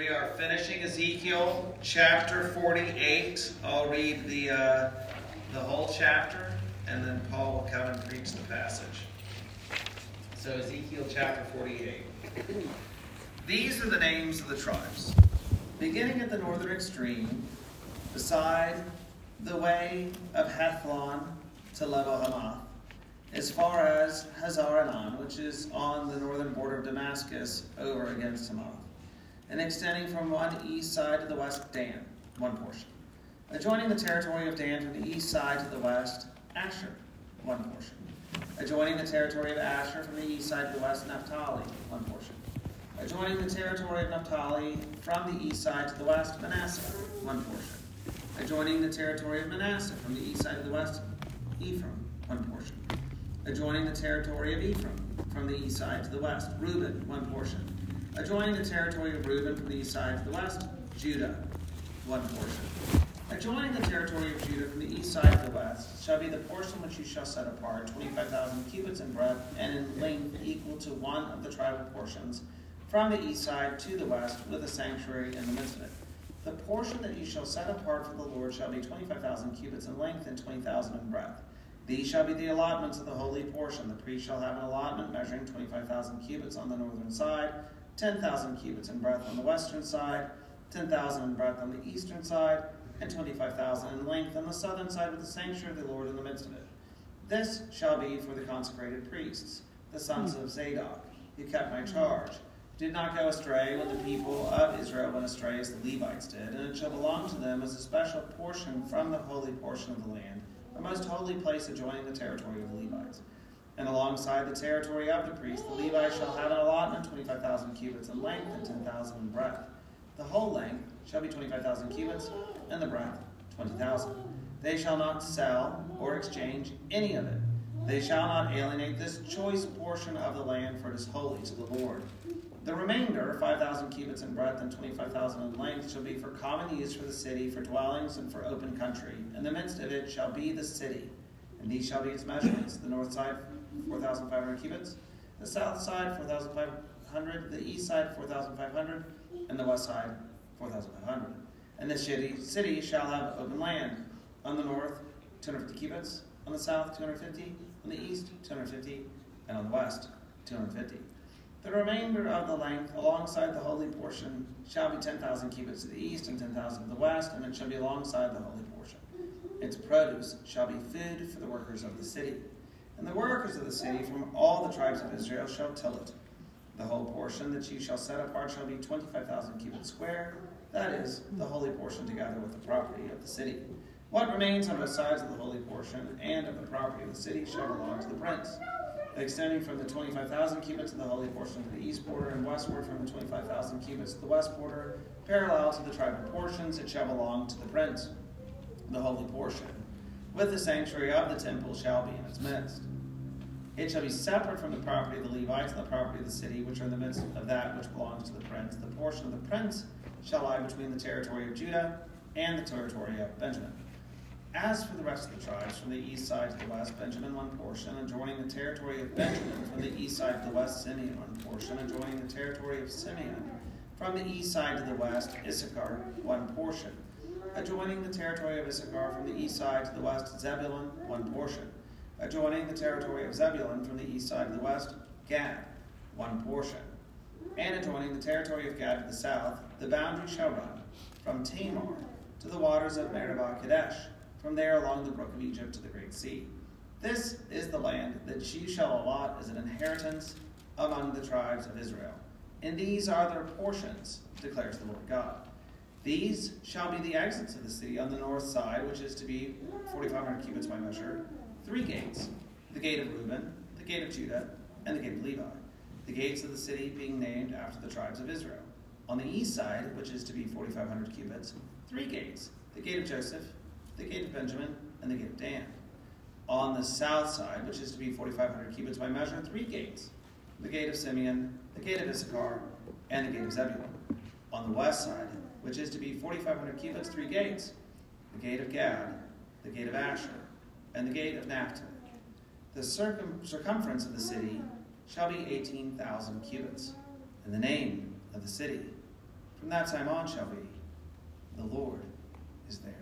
We are finishing Ezekiel chapter 48. I'll read the, uh, the whole chapter, and then Paul will come and preach the passage. So, Ezekiel chapter 48. These are the names of the tribes. Beginning at the northern extreme, beside the way of Hethlon to Lebo Hamath, as far as Hazar Enan, which is on the northern border of Damascus, over against Hamath, and extending from one east side to the west, Dan, one portion. Adjoining the territory of Dan from the east side to the west, Asher, one portion. Adjoining the territory of Asher from the east side to the west, Naphtali, one portion. Adjoining the territory of Naphtali from the east side to the west, Manasseh, one portion. Adjoining the territory of Manasseh from the east side to the west, Ephraim, one portion adjoining the territory of Ephraim from the east side to the west, Reuben, one portion. Adjoining the territory of Reuben from the east side to the west, Judah, one portion. Adjoining the territory of Judah from the east side to the west shall be the portion which you shall set apart, 25,000 cubits in breadth and in length equal to one of the tribal portions, from the east side to the west, with a sanctuary in the midst of it. The portion that you shall set apart for the Lord shall be 25,000 cubits in length and 20,000 in breadth. These shall be the allotments of the holy portion. The priest shall have an allotment measuring 25,000 cubits on the northern side, 10,000 cubits in breadth on the western side, 10,000 in breadth on the eastern side, and 25,000 in length on the southern side with the sanctuary of the Lord in the midst of it. This shall be for the consecrated priests, the sons of Zadok, who kept my charge, did not go astray when the people of Israel went astray as the Levites did, and it shall belong to them as a special portion from the holy portion of the land the most holy place adjoining the territory of the Levites. And alongside the territory of the priests, the Levites shall have an allotment 25,000 cubits in length and 10,000 in breadth. The whole length shall be 25,000 cubits, and the breadth 20,000. They shall not sell or exchange any of it. They shall not alienate this choice portion of the land, for it is holy to the Lord. The remainder, 5,000 cubits in breadth and 25,000 in length, shall be for common use for the city, for dwellings, and for open country. In the midst of it shall be the city, and these shall be its measurements. The north side, 4,500 cubits, the south side, 4,500, the east side, 4,500, and the west side, 4,500. And the city, city shall have open land. On the north, 250 cubits, on the south, 250, on the east, 250, and on the west, 250. The remainder of the length alongside the holy portion shall be 10,000 cubits to the east and 10,000 to the west, and it shall be alongside the holy portion. Its produce shall be food for the workers of the city. And the workers of the city from all the tribes of Israel shall till it. The whole portion that you shall set apart shall be 25,000 cubits square, that is, the holy portion together with the property of the city. What remains on both sides of the holy portion and of the property of the city shall belong to the prince extending from the 25,000 cubits of the holy portion to the east border and westward from the 25,000 cubits to the west border, parallel to the tribal portions, it shall belong to the prince, the holy portion. With the sanctuary of the temple shall be in its midst. It shall be separate from the property of the Levites and the property of the city, which are in the midst of that which belongs to the prince. The portion of the prince shall lie between the territory of Judah and the territory of Benjamin. As for the rest of the tribes, from the east side to the west, Benjamin one portion, adjoining the territory of Benjamin, from the east side to the west, Simeon one portion, adjoining the territory of Simeon, from the east side to the west, Issachar one portion, adjoining the territory of Issachar, from the east side to the west, Zebulun one portion, adjoining the territory of Zebulun, from the east side to the west, Gad one portion, and adjoining the territory of Gad to the south, the boundary shall run from Tamar to the waters of Meribah Kadesh from there along the brook of Egypt to the great sea. This is the land that you shall allot as an inheritance among the tribes of Israel. And these are their portions, declares the Lord God. These shall be the exits of the city on the north side, which is to be 4,500 cubits by measure, three gates the gate of Reuben, the gate of Judah, and the gate of Levi. The gates of the city being named after the tribes of Israel. On the east side, which is to be 4,500 cubits, three gates the gate of Joseph, the gate of Benjamin, and the gate of Dan. On the south side, which is to be 4,500 cubits by measure, three gates the gate of Simeon, the gate of Issachar, and the gate of Zebulun. On the west side, which is to be 4,500 cubits, three gates the gate of Gad, the gate of Asher, and the gate of Naphtali. The circum- circumference of the city shall be 18,000 cubits, and the name of the city, from that time on shall be. The Lord is there.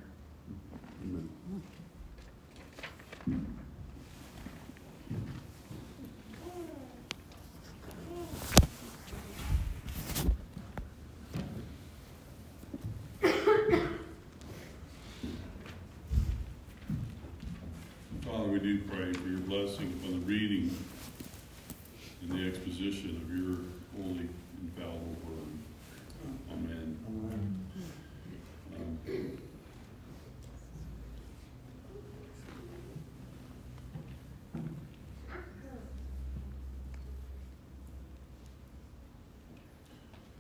Amen. Father, we do pray for your blessing upon the reading and the exposition of your holy, infallible word. Amen. Amen. Um,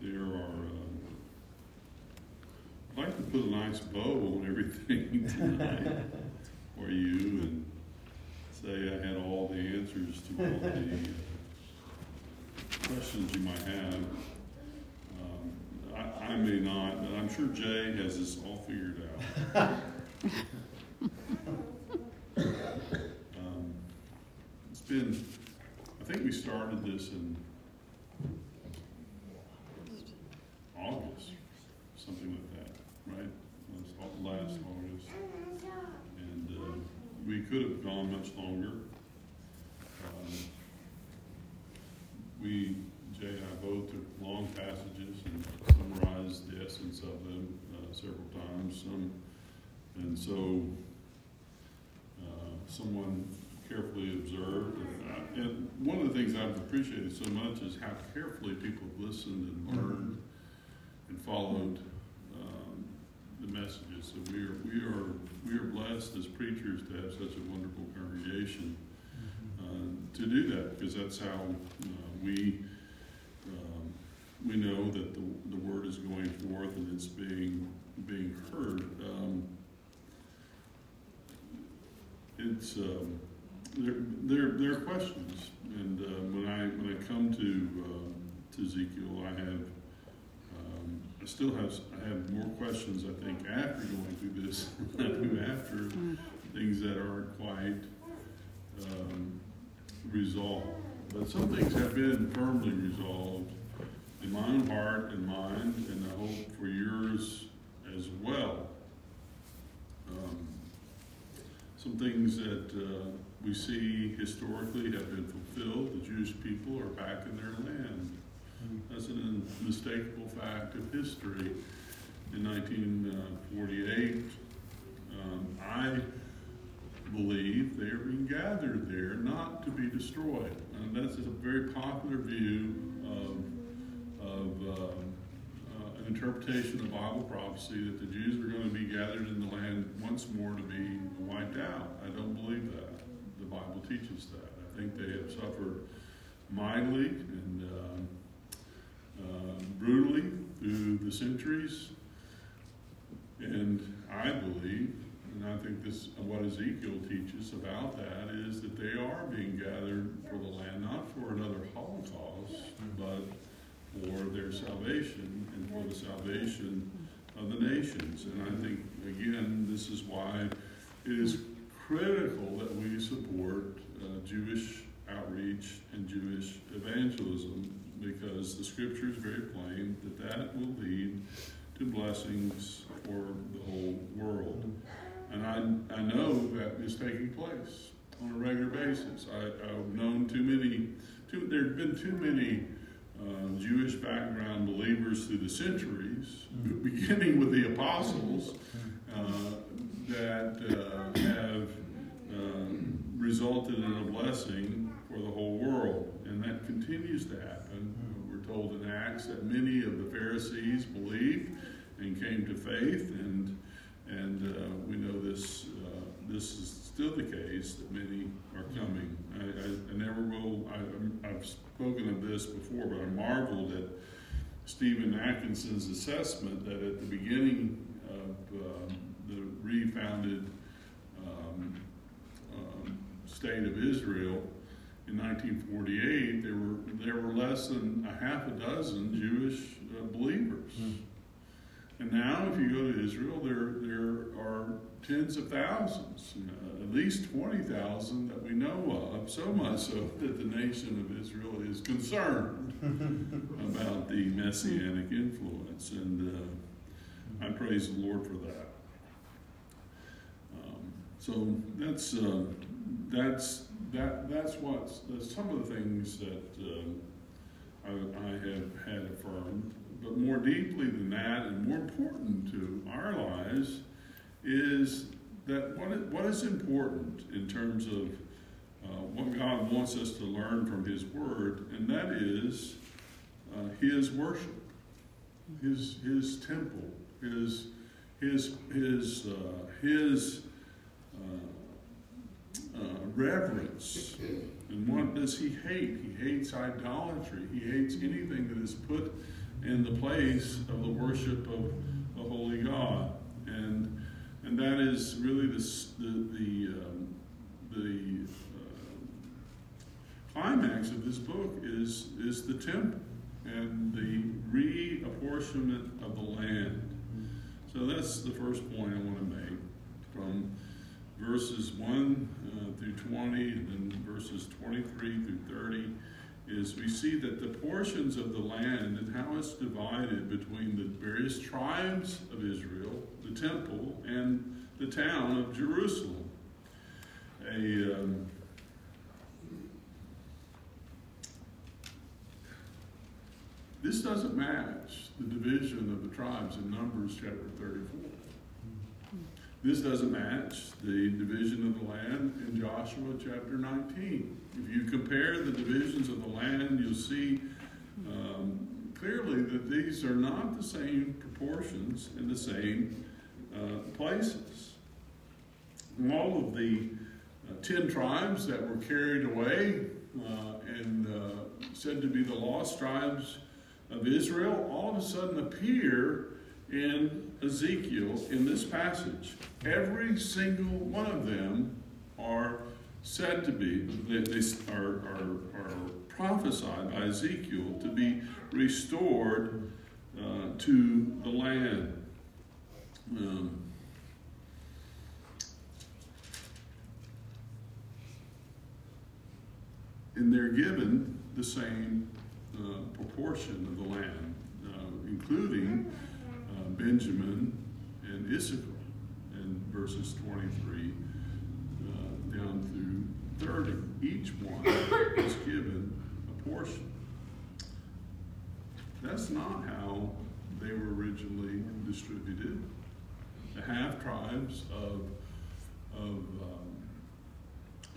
there are, uh, I'd like to put a nice bow on everything tonight for you and say I had all the answers to all the uh, questions you might have. Um, I, I, may not, but I'm sure Jay has this all figured out. um, it's been, I think we started this in August, something like that, right? Last August. And uh, we could have gone much longer. Um, we, Jay and I both took long passages and summarized the essence of them uh, several times. Some, and so uh, someone carefully observed. And, I, and, one of the things I've appreciated so much is how carefully people have listened and learned and followed the messages. So we are we are we are blessed as preachers to have such a wonderful congregation uh, to do that because that's how uh, we um, we know that the, the word is going forth and it's being being heard. Um, it's um, there, there there are questions, and uh, when I when I come to uh, to Ezekiel, I have still have I have more questions. I think after going through this than after things that aren't quite um, resolved. But some things have been firmly resolved in my own heart and mind, and I hope for yours as well. Um, some things that uh, we see historically have been fulfilled. The Jewish people are back in their land. That's an unmistakable fact of history. In 1948, um, I believe they are being gathered there not to be destroyed. And that's a very popular view of, of uh, uh, an interpretation of Bible prophecy that the Jews are going to be gathered in the land once more to be wiped out. I don't believe that. The Bible teaches that. I think they have suffered mightily and um, uh, brutally through the centuries. And I believe, and I think this what Ezekiel teaches about that is that they are being gathered for the land, not for another Holocaust, but for their salvation and for the salvation of the nations. And I think, again, this is why it is critical that we support uh, Jewish outreach and Jewish evangelism because the scripture is very plain that that will lead to blessings for the whole world. And I, I know that is taking place on a regular basis. I, have known too many, too, there have been too many uh, Jewish background believers through the centuries, mm-hmm. beginning with the apostles, uh, that uh, have uh, resulted in a blessing for the whole world. And that continues to happen told in Acts that many of the Pharisees believed and came to faith, and and uh, we know this uh, this is still the case that many are coming. I, I, I never will. I, have spoken of this before, but I marveled at Stephen Atkinson's assessment that at the beginning of um, the refounded um, um, state of Israel in 1948, there were there were less than a half a dozen Jewish uh, believers, mm. And now, if you go to Israel, there, there are tens of thousands, uh, at least 20,000 that we know of, so much so that the nation of Israel is concerned about the messianic influence. And uh, I praise the Lord for that. Um, so that's, uh, that's, that, that's what, some of the things that uh, I, I have had affirmed but more deeply than that, and more important to our lives, is that what is, what is important in terms of uh, what God wants us to learn from His Word, and that is uh, His worship, His His temple, His His His uh, His uh, reverence. And what does He hate? He hates idolatry. He hates anything that is put in the place of the worship of the holy God. And, and that is really the, the, the, um, the uh, climax of this book is, is the temple and the reapportionment of the land. So that's the first point I want to make from verses 1 uh, through 20 and then verses 23 through 30 is we see that the portions of the land and how it's divided between the various tribes of Israel, the temple, and the town of Jerusalem. A um, this doesn't match the division of the tribes in Numbers chapter 34. This doesn't match the division of the land in Joshua chapter 19. If you compare the divisions of the land, you'll see um, clearly that these are not the same proportions in the same uh, places. All of the uh, ten tribes that were carried away uh, and uh, said to be the lost tribes of Israel all of a sudden appear in Ezekiel in this passage. Every single one of them are said to be, they, they are, are, are prophesied by Ezekiel to be restored uh, to the land. Um, and they're given the same uh, proportion of the land, uh, including Benjamin and Issachar in verses 23 uh, down through 30. Each one is given a portion. That's not how they were originally distributed. The half tribes of, of, um,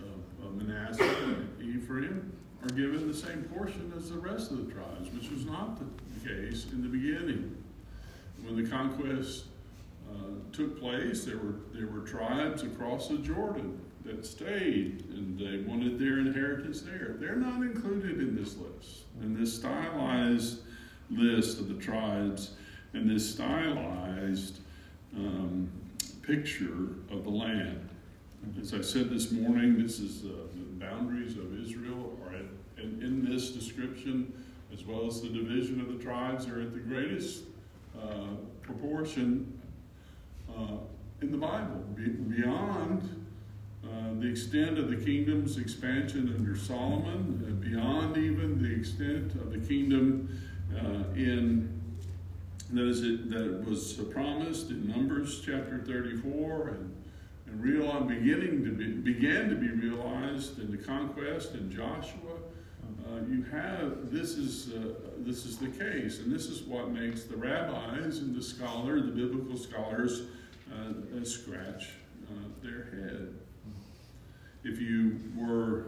of, of Manasseh and Ephraim are given the same portion as the rest of the tribes, which was not the case in the beginning. When the conquest uh, took place, there were, there were tribes across the Jordan that stayed and they wanted their inheritance there. They're not included in this list. In this stylized list of the tribes and this stylized um, picture of the land. As I said this morning, this is uh, the boundaries of Israel are at, and in this description, as well as the division of the tribes, are at the greatest uh, proportion uh, in the Bible, be, beyond uh, the extent of the kingdom's expansion under Solomon, uh, beyond even the extent of the kingdom in that is it that was promised in Numbers chapter 34 and and real beginning to be began to be realized in the conquest in Joshua you have this is uh, this is the case, and this is what makes the rabbis and the scholar, the biblical scholars, uh, uh scratch uh, their head. If you were,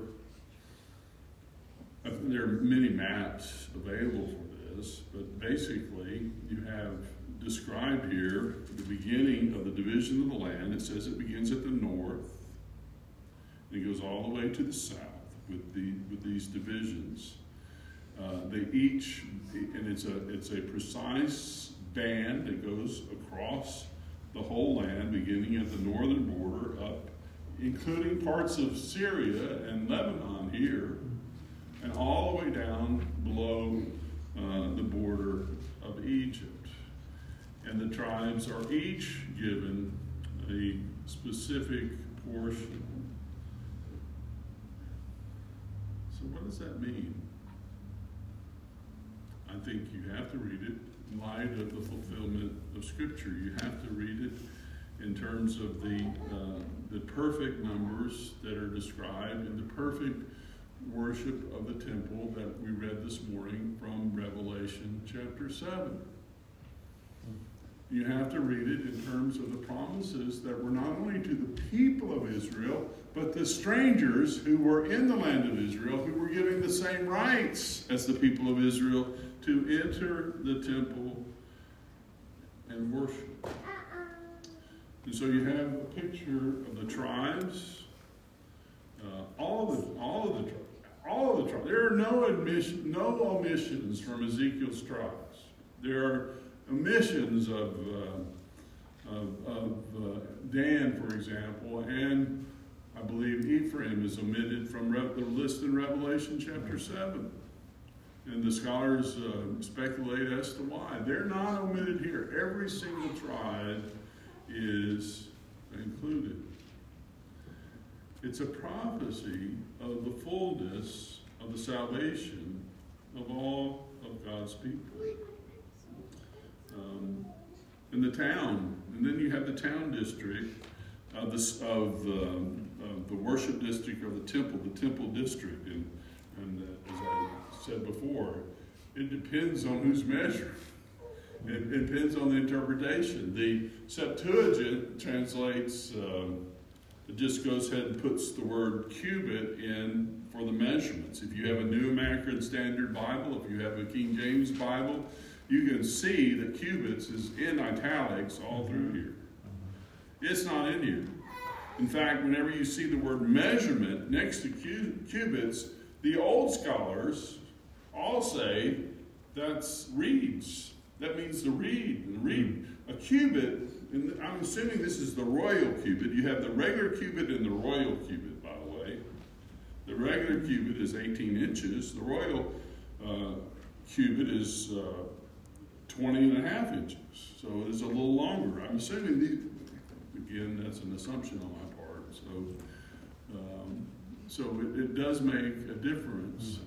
there are many maps available for this, but basically you have described here the beginning of the division of the land. It says it begins at the north, and it goes all the way to the south with the with these divisions. Uh, they each, and it's a it's a precise band that goes across the whole land, beginning at the northern border up, including parts of Syria and Lebanon here, and all the way down below uh, the border of Egypt. and the tribes are each given a specific portion. So, what does that mean? I think you have to read it in light of the fulfillment of Scripture. You have to read it in terms of the, uh, the perfect numbers that are described and the perfect worship of the temple that we read this morning from Revelation chapter 7. You have to read it in terms of the promises that were not only to the people of Israel, but the strangers who were in the land of Israel, who were given the same rights as the people of Israel to enter the temple and worship. And so you have a picture of the tribes, uh, all of the, all of the tribes, all of the tribes. There are no admission, no omissions from Ezekiel's tribes. There are omissions of, uh, of, of uh, Dan, for example, and I believe Ephraim is omitted from Re- the list in Revelation chapter 7. And the scholars uh, speculate as to why. They're not omitted here. Every single tribe is included. It's a prophecy of the fullness of the salvation of all of God's people. Um, in the town, and then you have the town district of, this, of, um, of the worship district of the temple, the temple district. And, and uh, as I said before, it depends on who's measuring. It, it depends on the interpretation. The Septuagint translates, um, it just goes ahead and puts the word cubit in for the measurements. If you have a New American Standard Bible, if you have a King James Bible, you can see that cubits is in italics all through here. It's not in here. In fact, whenever you see the word measurement next to cubits, the old scholars all say that's reeds. That means the reed. And reed, a cubit, and I'm assuming this is the royal cubit. You have the regular cubit and the royal cubit, by the way. The regular cubit is 18 inches. The royal uh, cubit is uh, 20 and a half inches. So it's a little longer. I'm assuming again, that's an assumption on my part. So, um, so it, it, does make a difference.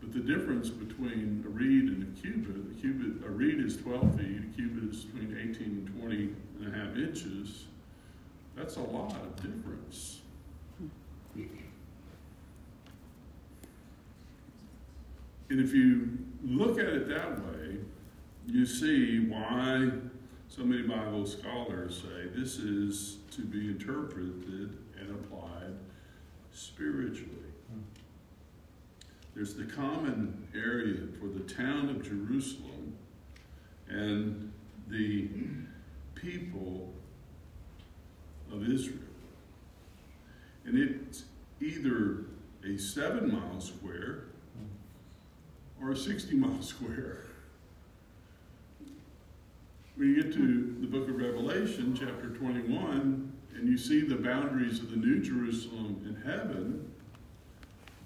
But the difference between a reed and a cubit, a cubit, a reed is 12 feet, a cubit is between 18 and 20 and a half inches. That's a lot of difference. And if you look at it that way, you see why so many Bible scholars say this is to be interpreted and applied spiritually. There's the common area for the town of Jerusalem and the people of Israel. And it's either a seven mile square or a 60 mile square. When you get to the book of Revelation, chapter 21, and you see the boundaries of the New Jerusalem in heaven,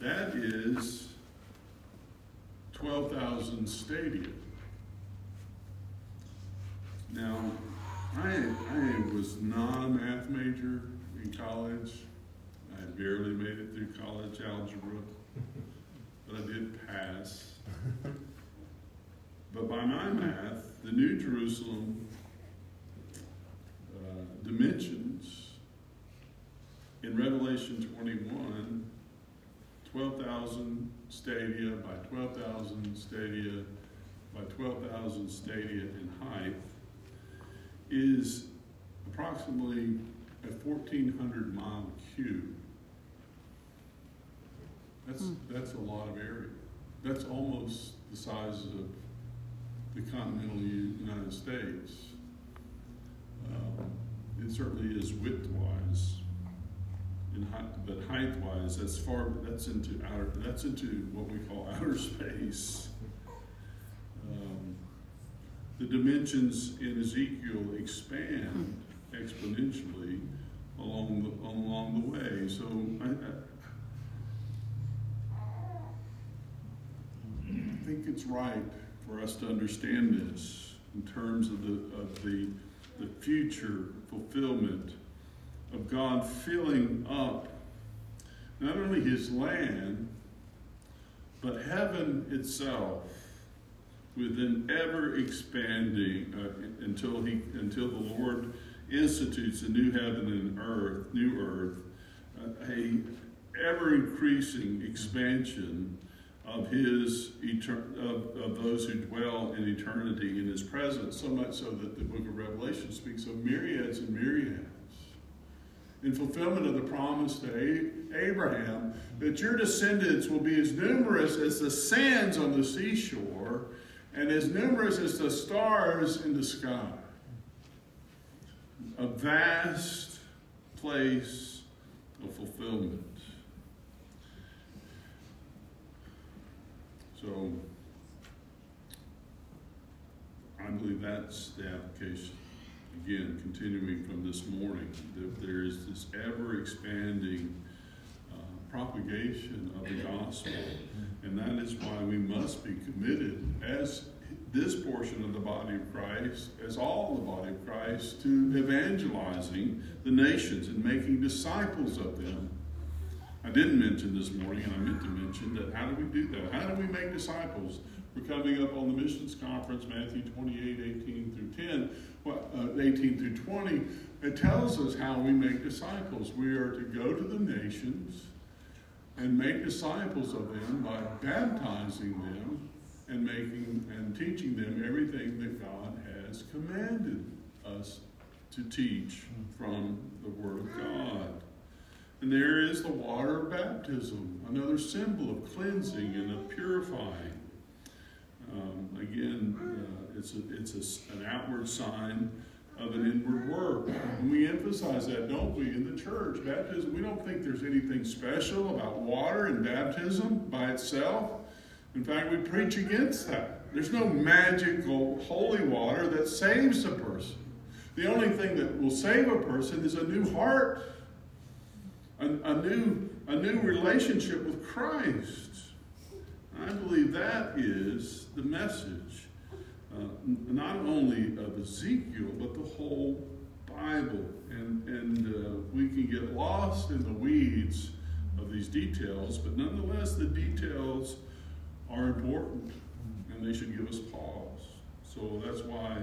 that is 12,000 stadia. Now, I, I was not a math major in college. I barely made it through college algebra, but I did pass. but by my math, the New Jerusalem uh, dimensions in Revelation 21 12,000 stadia by 12,000 stadia by 12,000 stadia in height is approximately a 1,400 mile cube. That's, mm. that's a lot of area. That's almost the size of the continental United States. Um, it certainly is width-wise in height, but height-wise, that's far. That's into outer. That's into what we call outer space. Um, the dimensions in Ezekiel expand exponentially along the, along the way. So I, I, I think it's right for us to understand this in terms of the, of the, the future fulfillment of God filling up not only his land, but heaven itself with an ever expanding uh, until he until the Lord institutes a new heaven and earth, new earth, uh, a ever increasing expansion of his etern- of, of those who dwell in eternity in his presence, so much so that the book of Revelation speaks of myriads and myriads. In fulfillment of the promise to Abraham, that your descendants will be as numerous as the sands on the seashore and as numerous as the stars in the sky. A vast place of fulfillment. So, I believe that's the application. Again, continuing from this morning, that there is this ever expanding uh, propagation of the gospel. And that is why we must be committed as this portion of the body of Christ, as all the body of Christ, to evangelizing the nations and making disciples of them. I didn't mention this morning, and I meant to mention that how do we do that? How do we make disciples? We're coming up on the missions conference, Matthew 28, 18 through 10, well, uh, 18 through 20. It tells us how we make disciples. We are to go to the nations and make disciples of them by baptizing them and making and teaching them everything that God has commanded us to teach from the Word of God. And there is the water of baptism, another symbol of cleansing and of purifying. Um, again, uh, it's, a, it's a, an outward sign of an inward work. And we emphasize that, don't we, in the church? Baptism, we don't think there's anything special about water and baptism by itself. In fact, we preach against that. There's no magical holy water that saves a person. The only thing that will save a person is a new heart a, new, a new relationship with Christ. I believe that is the message, uh, not only of Ezekiel, but the whole Bible. And, and uh, we can get lost in the weeds of these details, but nonetheless, the details are important and they should give us pause. So that's why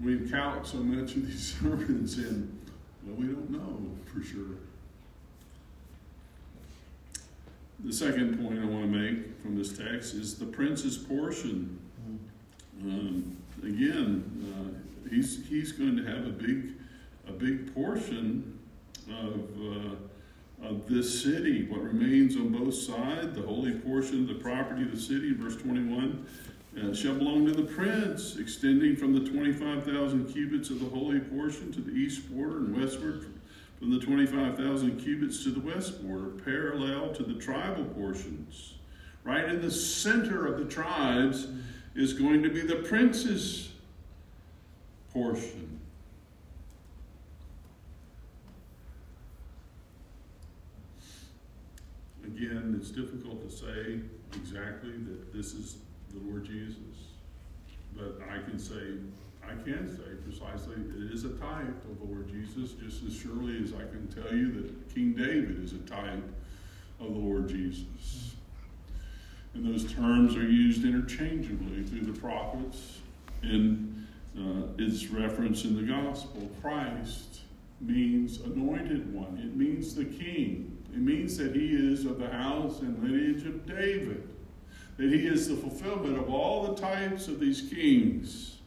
we count so much of these sermons in, well, we don't know for sure. The second point I want to make from this text is the prince's portion. Um, again, uh, he's he's going to have a big a big portion of uh, of this city. What remains on both sides, the holy portion of the property of the city, verse twenty one. Uh, shall belong to the prince, extending from the 25,000 cubits of the holy portion to the east border and westward from the 25,000 cubits to the west border, parallel to the tribal portions. Right in the center of the tribes is going to be the prince's portion. Again, it's difficult to say exactly that this is the Lord Jesus, but I can say I can say precisely it is a type of the Lord Jesus, just as surely as I can tell you that King David is a type of the Lord Jesus. And those terms are used interchangeably through the prophets and uh, its reference in the gospel. Christ means anointed one, it means the king. It means that he is of the house and lineage of David, that he is the fulfillment of all the types of these kings.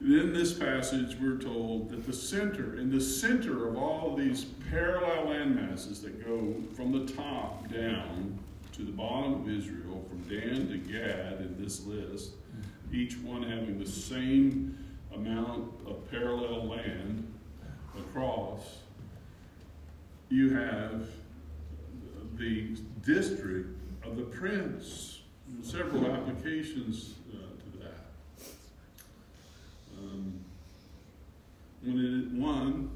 In this passage, we're told that the center, in the center of all of these parallel landmasses that go from the top down to the bottom of Israel, from Dan to Gad in this list, each one having the same amount of parallel land across, you have the district of the prince. Several applications um, when it, one,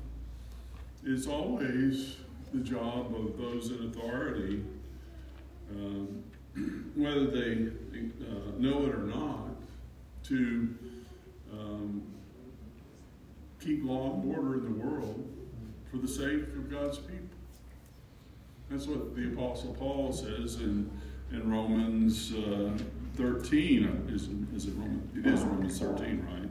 it's always the job of those in authority, um, whether they uh, know it or not, to um, keep law and order in the world for the sake of God's people. That's what the Apostle Paul says in, in Romans uh, 13. Is, is it Romans? It is Romans 13, right?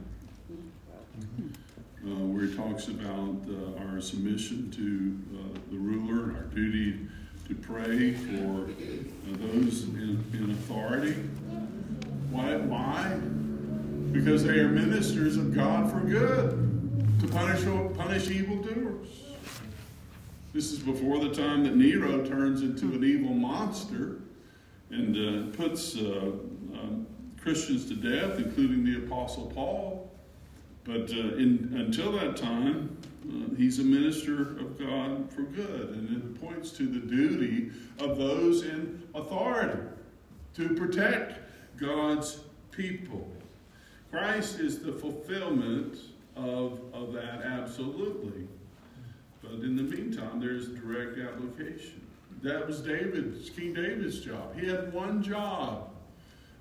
Uh, where he talks about uh, our submission to uh, the ruler our duty to pray for those in, in authority. Why? Why? Because they are ministers of God for good, to punish, punish evildoers. This is before the time that Nero turns into an evil monster and uh, puts uh, um, Christians to death, including the Apostle Paul. But uh, in, until that time, uh, he's a minister of God for good. And it points to the duty of those in authority to protect God's people. Christ is the fulfillment of, of that absolutely. But in the meantime, there's direct application. That was David's, King David's job. He had one job,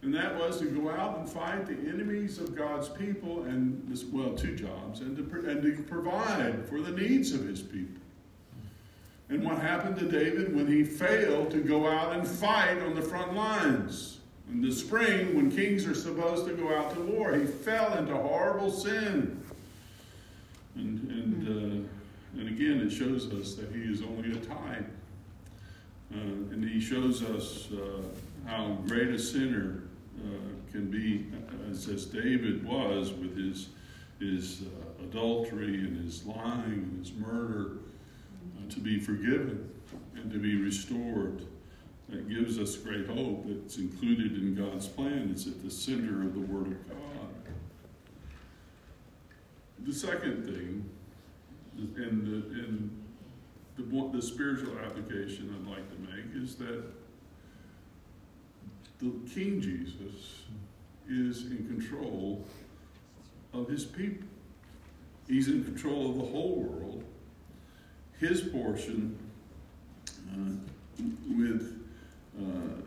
and that was to go out and fight the enemies of God's people, and this, well, two jobs, and to, and to provide for the needs of his people. And what happened to David when he failed to go out and fight on the front lines? In the spring, when kings are supposed to go out to war, he fell into horrible sin. And, and uh, and again, it shows us that he is only a type. Uh, and he shows us uh, how great a sinner uh, can be, as, as, David was with his, his uh, adultery and his lying and his murder, uh, to be forgiven and to be restored. That gives us great hope. that's included in God's plan. It's at the center of the Word of God. The second thing and the, and the, the spiritual application I'd like to make is that the King Jesus is in control of his people. He's in control of the whole world. His portion uh, with uh,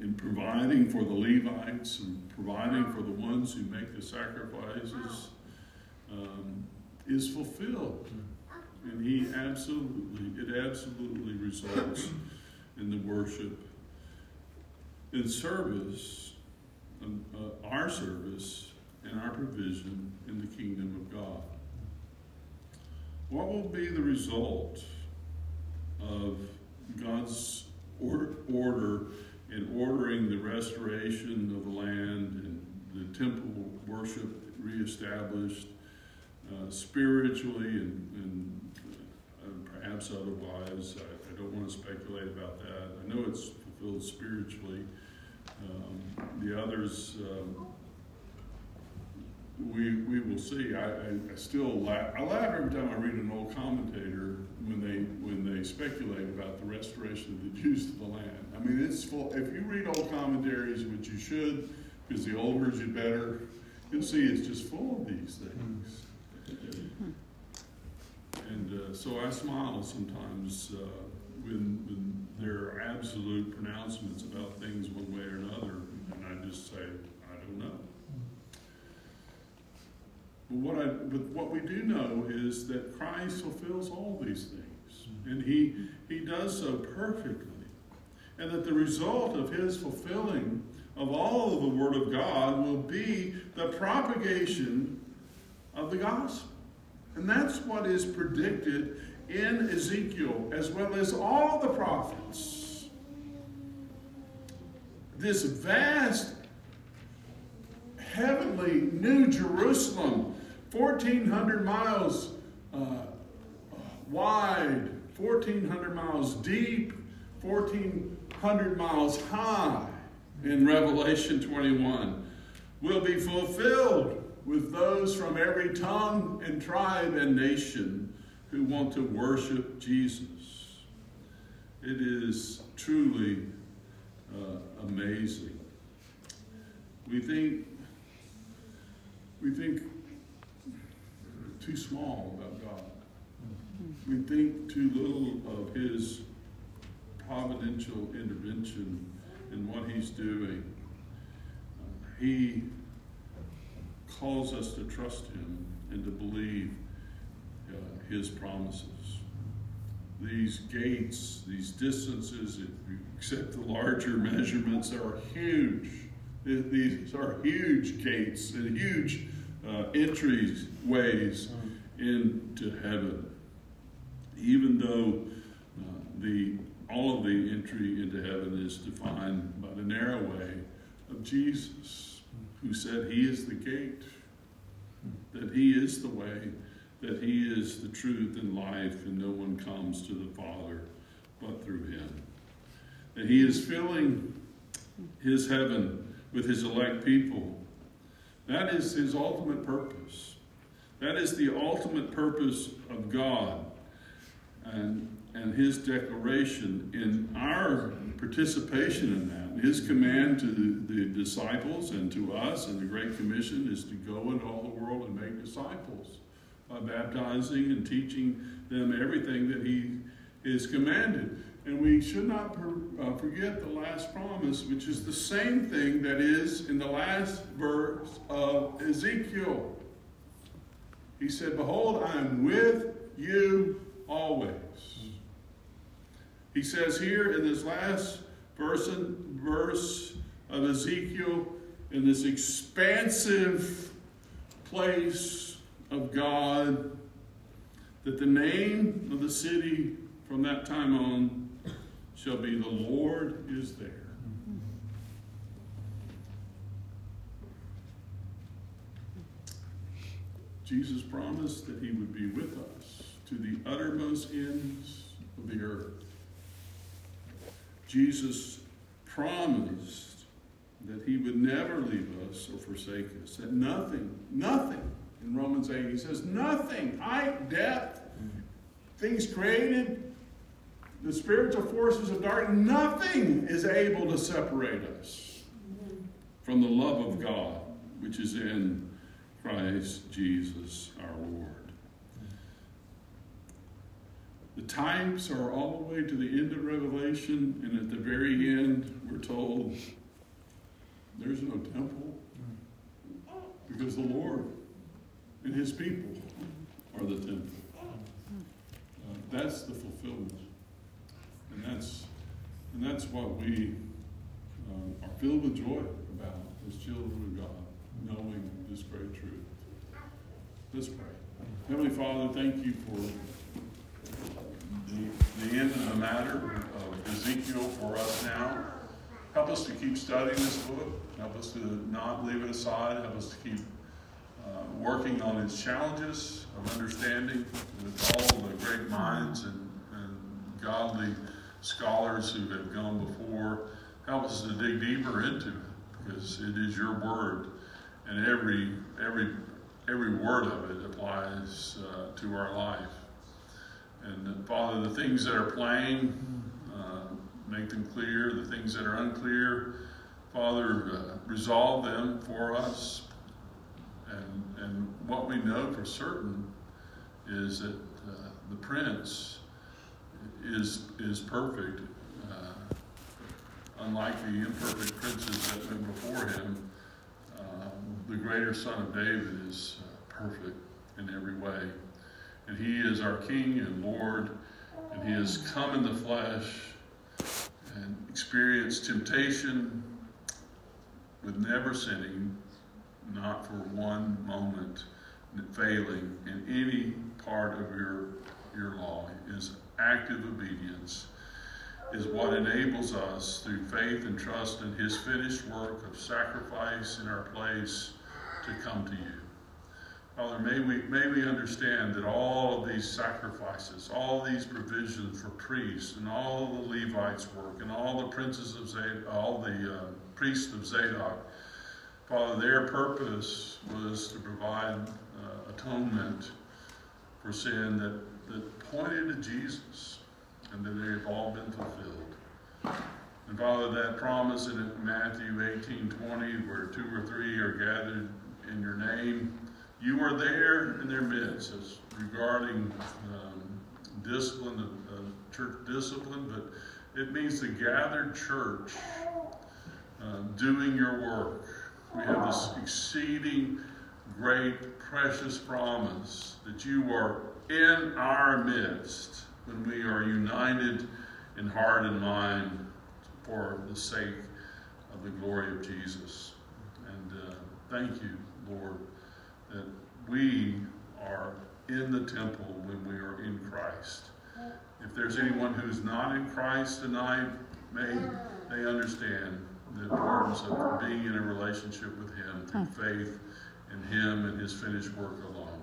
in providing for the Levites and providing for the ones who make the sacrifices. Um, is fulfilled. And he absolutely, it absolutely results in the worship and service, uh, our service and our provision in the kingdom of God. What will be the result of God's order, order in ordering the restoration of the land and the temple worship reestablished uh, spiritually and, and uh, perhaps otherwise. I, I, don't want to speculate about that. I know it's fulfilled spiritually. Um, the others, um, we, we will see. I, I, I, still laugh. I laugh every time I read an old commentator when they when they speculate about the restoration of the Jews to the land. I mean, it's full. If you read old commentaries, which you should, because the older you better, you'll see it's just full of these things. And uh, so I smile sometimes uh, when, when there are absolute pronouncements about things one way or another, and I just say, I don't know. But what, I, but what we do know is that Christ fulfills all these things, and he, he does so perfectly. And that the result of his fulfilling of all of the Word of God will be the propagation of the gospel. And that's what is predicted in Ezekiel as well as all the prophets. This vast heavenly New Jerusalem, 1,400 miles uh, wide, 1,400 miles deep, 1,400 miles high in Revelation 21, will be fulfilled with those from every tongue and tribe and nation who want to worship Jesus. It is truly uh, amazing. We think we think too small about God. We think too little of His providential intervention in what He's doing. Uh, he calls us to trust Him and to believe His promises. These gates, these distances, if you accept the larger measurements, are huge. These are huge gates and huge uh, entries ways into heaven. Even though uh, the all of the entry into heaven is defined by the narrow way of Jesus, who said he is the gate, that he is the way, that he is the truth and life, and no one comes to the Father but through him. That he is filling his heaven with his elect people. That is his ultimate purpose. That is the ultimate purpose of God. And and his declaration in our participation in that. His command to the, the, disciples and to us and the Great Commission is to go into all the world and make disciples by baptizing and teaching them everything that he is commanded. And we should not per, uh, forget the last promise, which is the same thing that is in the last verse of Ezekiel. He said, Behold, I am with you always. He says here in this last verse, verse of Ezekiel, in this expansive place of God, that the name of the city from that time on shall be the Lord is there. Jesus promised that he would be with us to the uttermost ends of the earth. Jesus promised that he would never leave us or forsake us, that nothing, nothing, in Romans 8, he says, nothing, height, depth, things created, the spiritual forces of darkness, nothing is able to separate us from the love of God, which is in Christ Jesus our Lord. The types are all the way to the end of Revelation, and at the very end, we're told there's no temple mm. because the Lord and His people are the temple. Uh, that's the fulfillment, and that's and that's what we uh, are filled with joy about as children of God, knowing this great truth. Let's pray. Heavenly Father, thank you for the, the end of the matter of Ezekiel for us now. Help us to keep studying this book. Help us to not leave it aside. Help us to keep working on its challenges of understanding with all the great minds and, and godly scholars who have gone before. Help us to dig deeper into it because it is your word, and every every every word of it applies uh, to our life. And Father, the things that are plain, uh, make them clear. The things that are unclear, Father, uh, resolve them for us. And, and what we know for certain is that uh, the Prince is, is perfect, uh, unlike the imperfect princes that went before him. Uh, the greater Son of David is uh, perfect in every way and he is our King and Lord, and he has come in the flesh and experienced temptation with never sinning, not for one moment failing in any part of your, your law. His active obedience is what enables us through faith and trust in his finished work of sacrifice in our place to come to you. Father, may we, may we understand that all of these sacrifices, all these provisions for priests, and all the Levites' work, and all the princes of Zadok, all the uh, priests of Zadok, Father, their purpose was to provide uh, atonement for sin that, that pointed to Jesus, and that they have all been fulfilled. And Father, that promise in Matthew 18 20, where two or three are gathered in your name, you are there in their midst as regarding um, discipline, uh, church discipline, but it means the gathered church uh, doing your work. We have this exceeding great, precious promise that you are in our midst when we are united in heart and mind for the sake of the glory of Jesus. And uh, thank you, Lord, that we are in the temple when we are in Christ. If there's anyone who's not in Christ tonight, may they understand the importance of being in a relationship with Him through hmm. faith in Him and His finished work alone.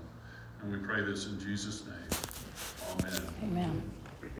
And we pray this in Jesus' name. Amen. Amen.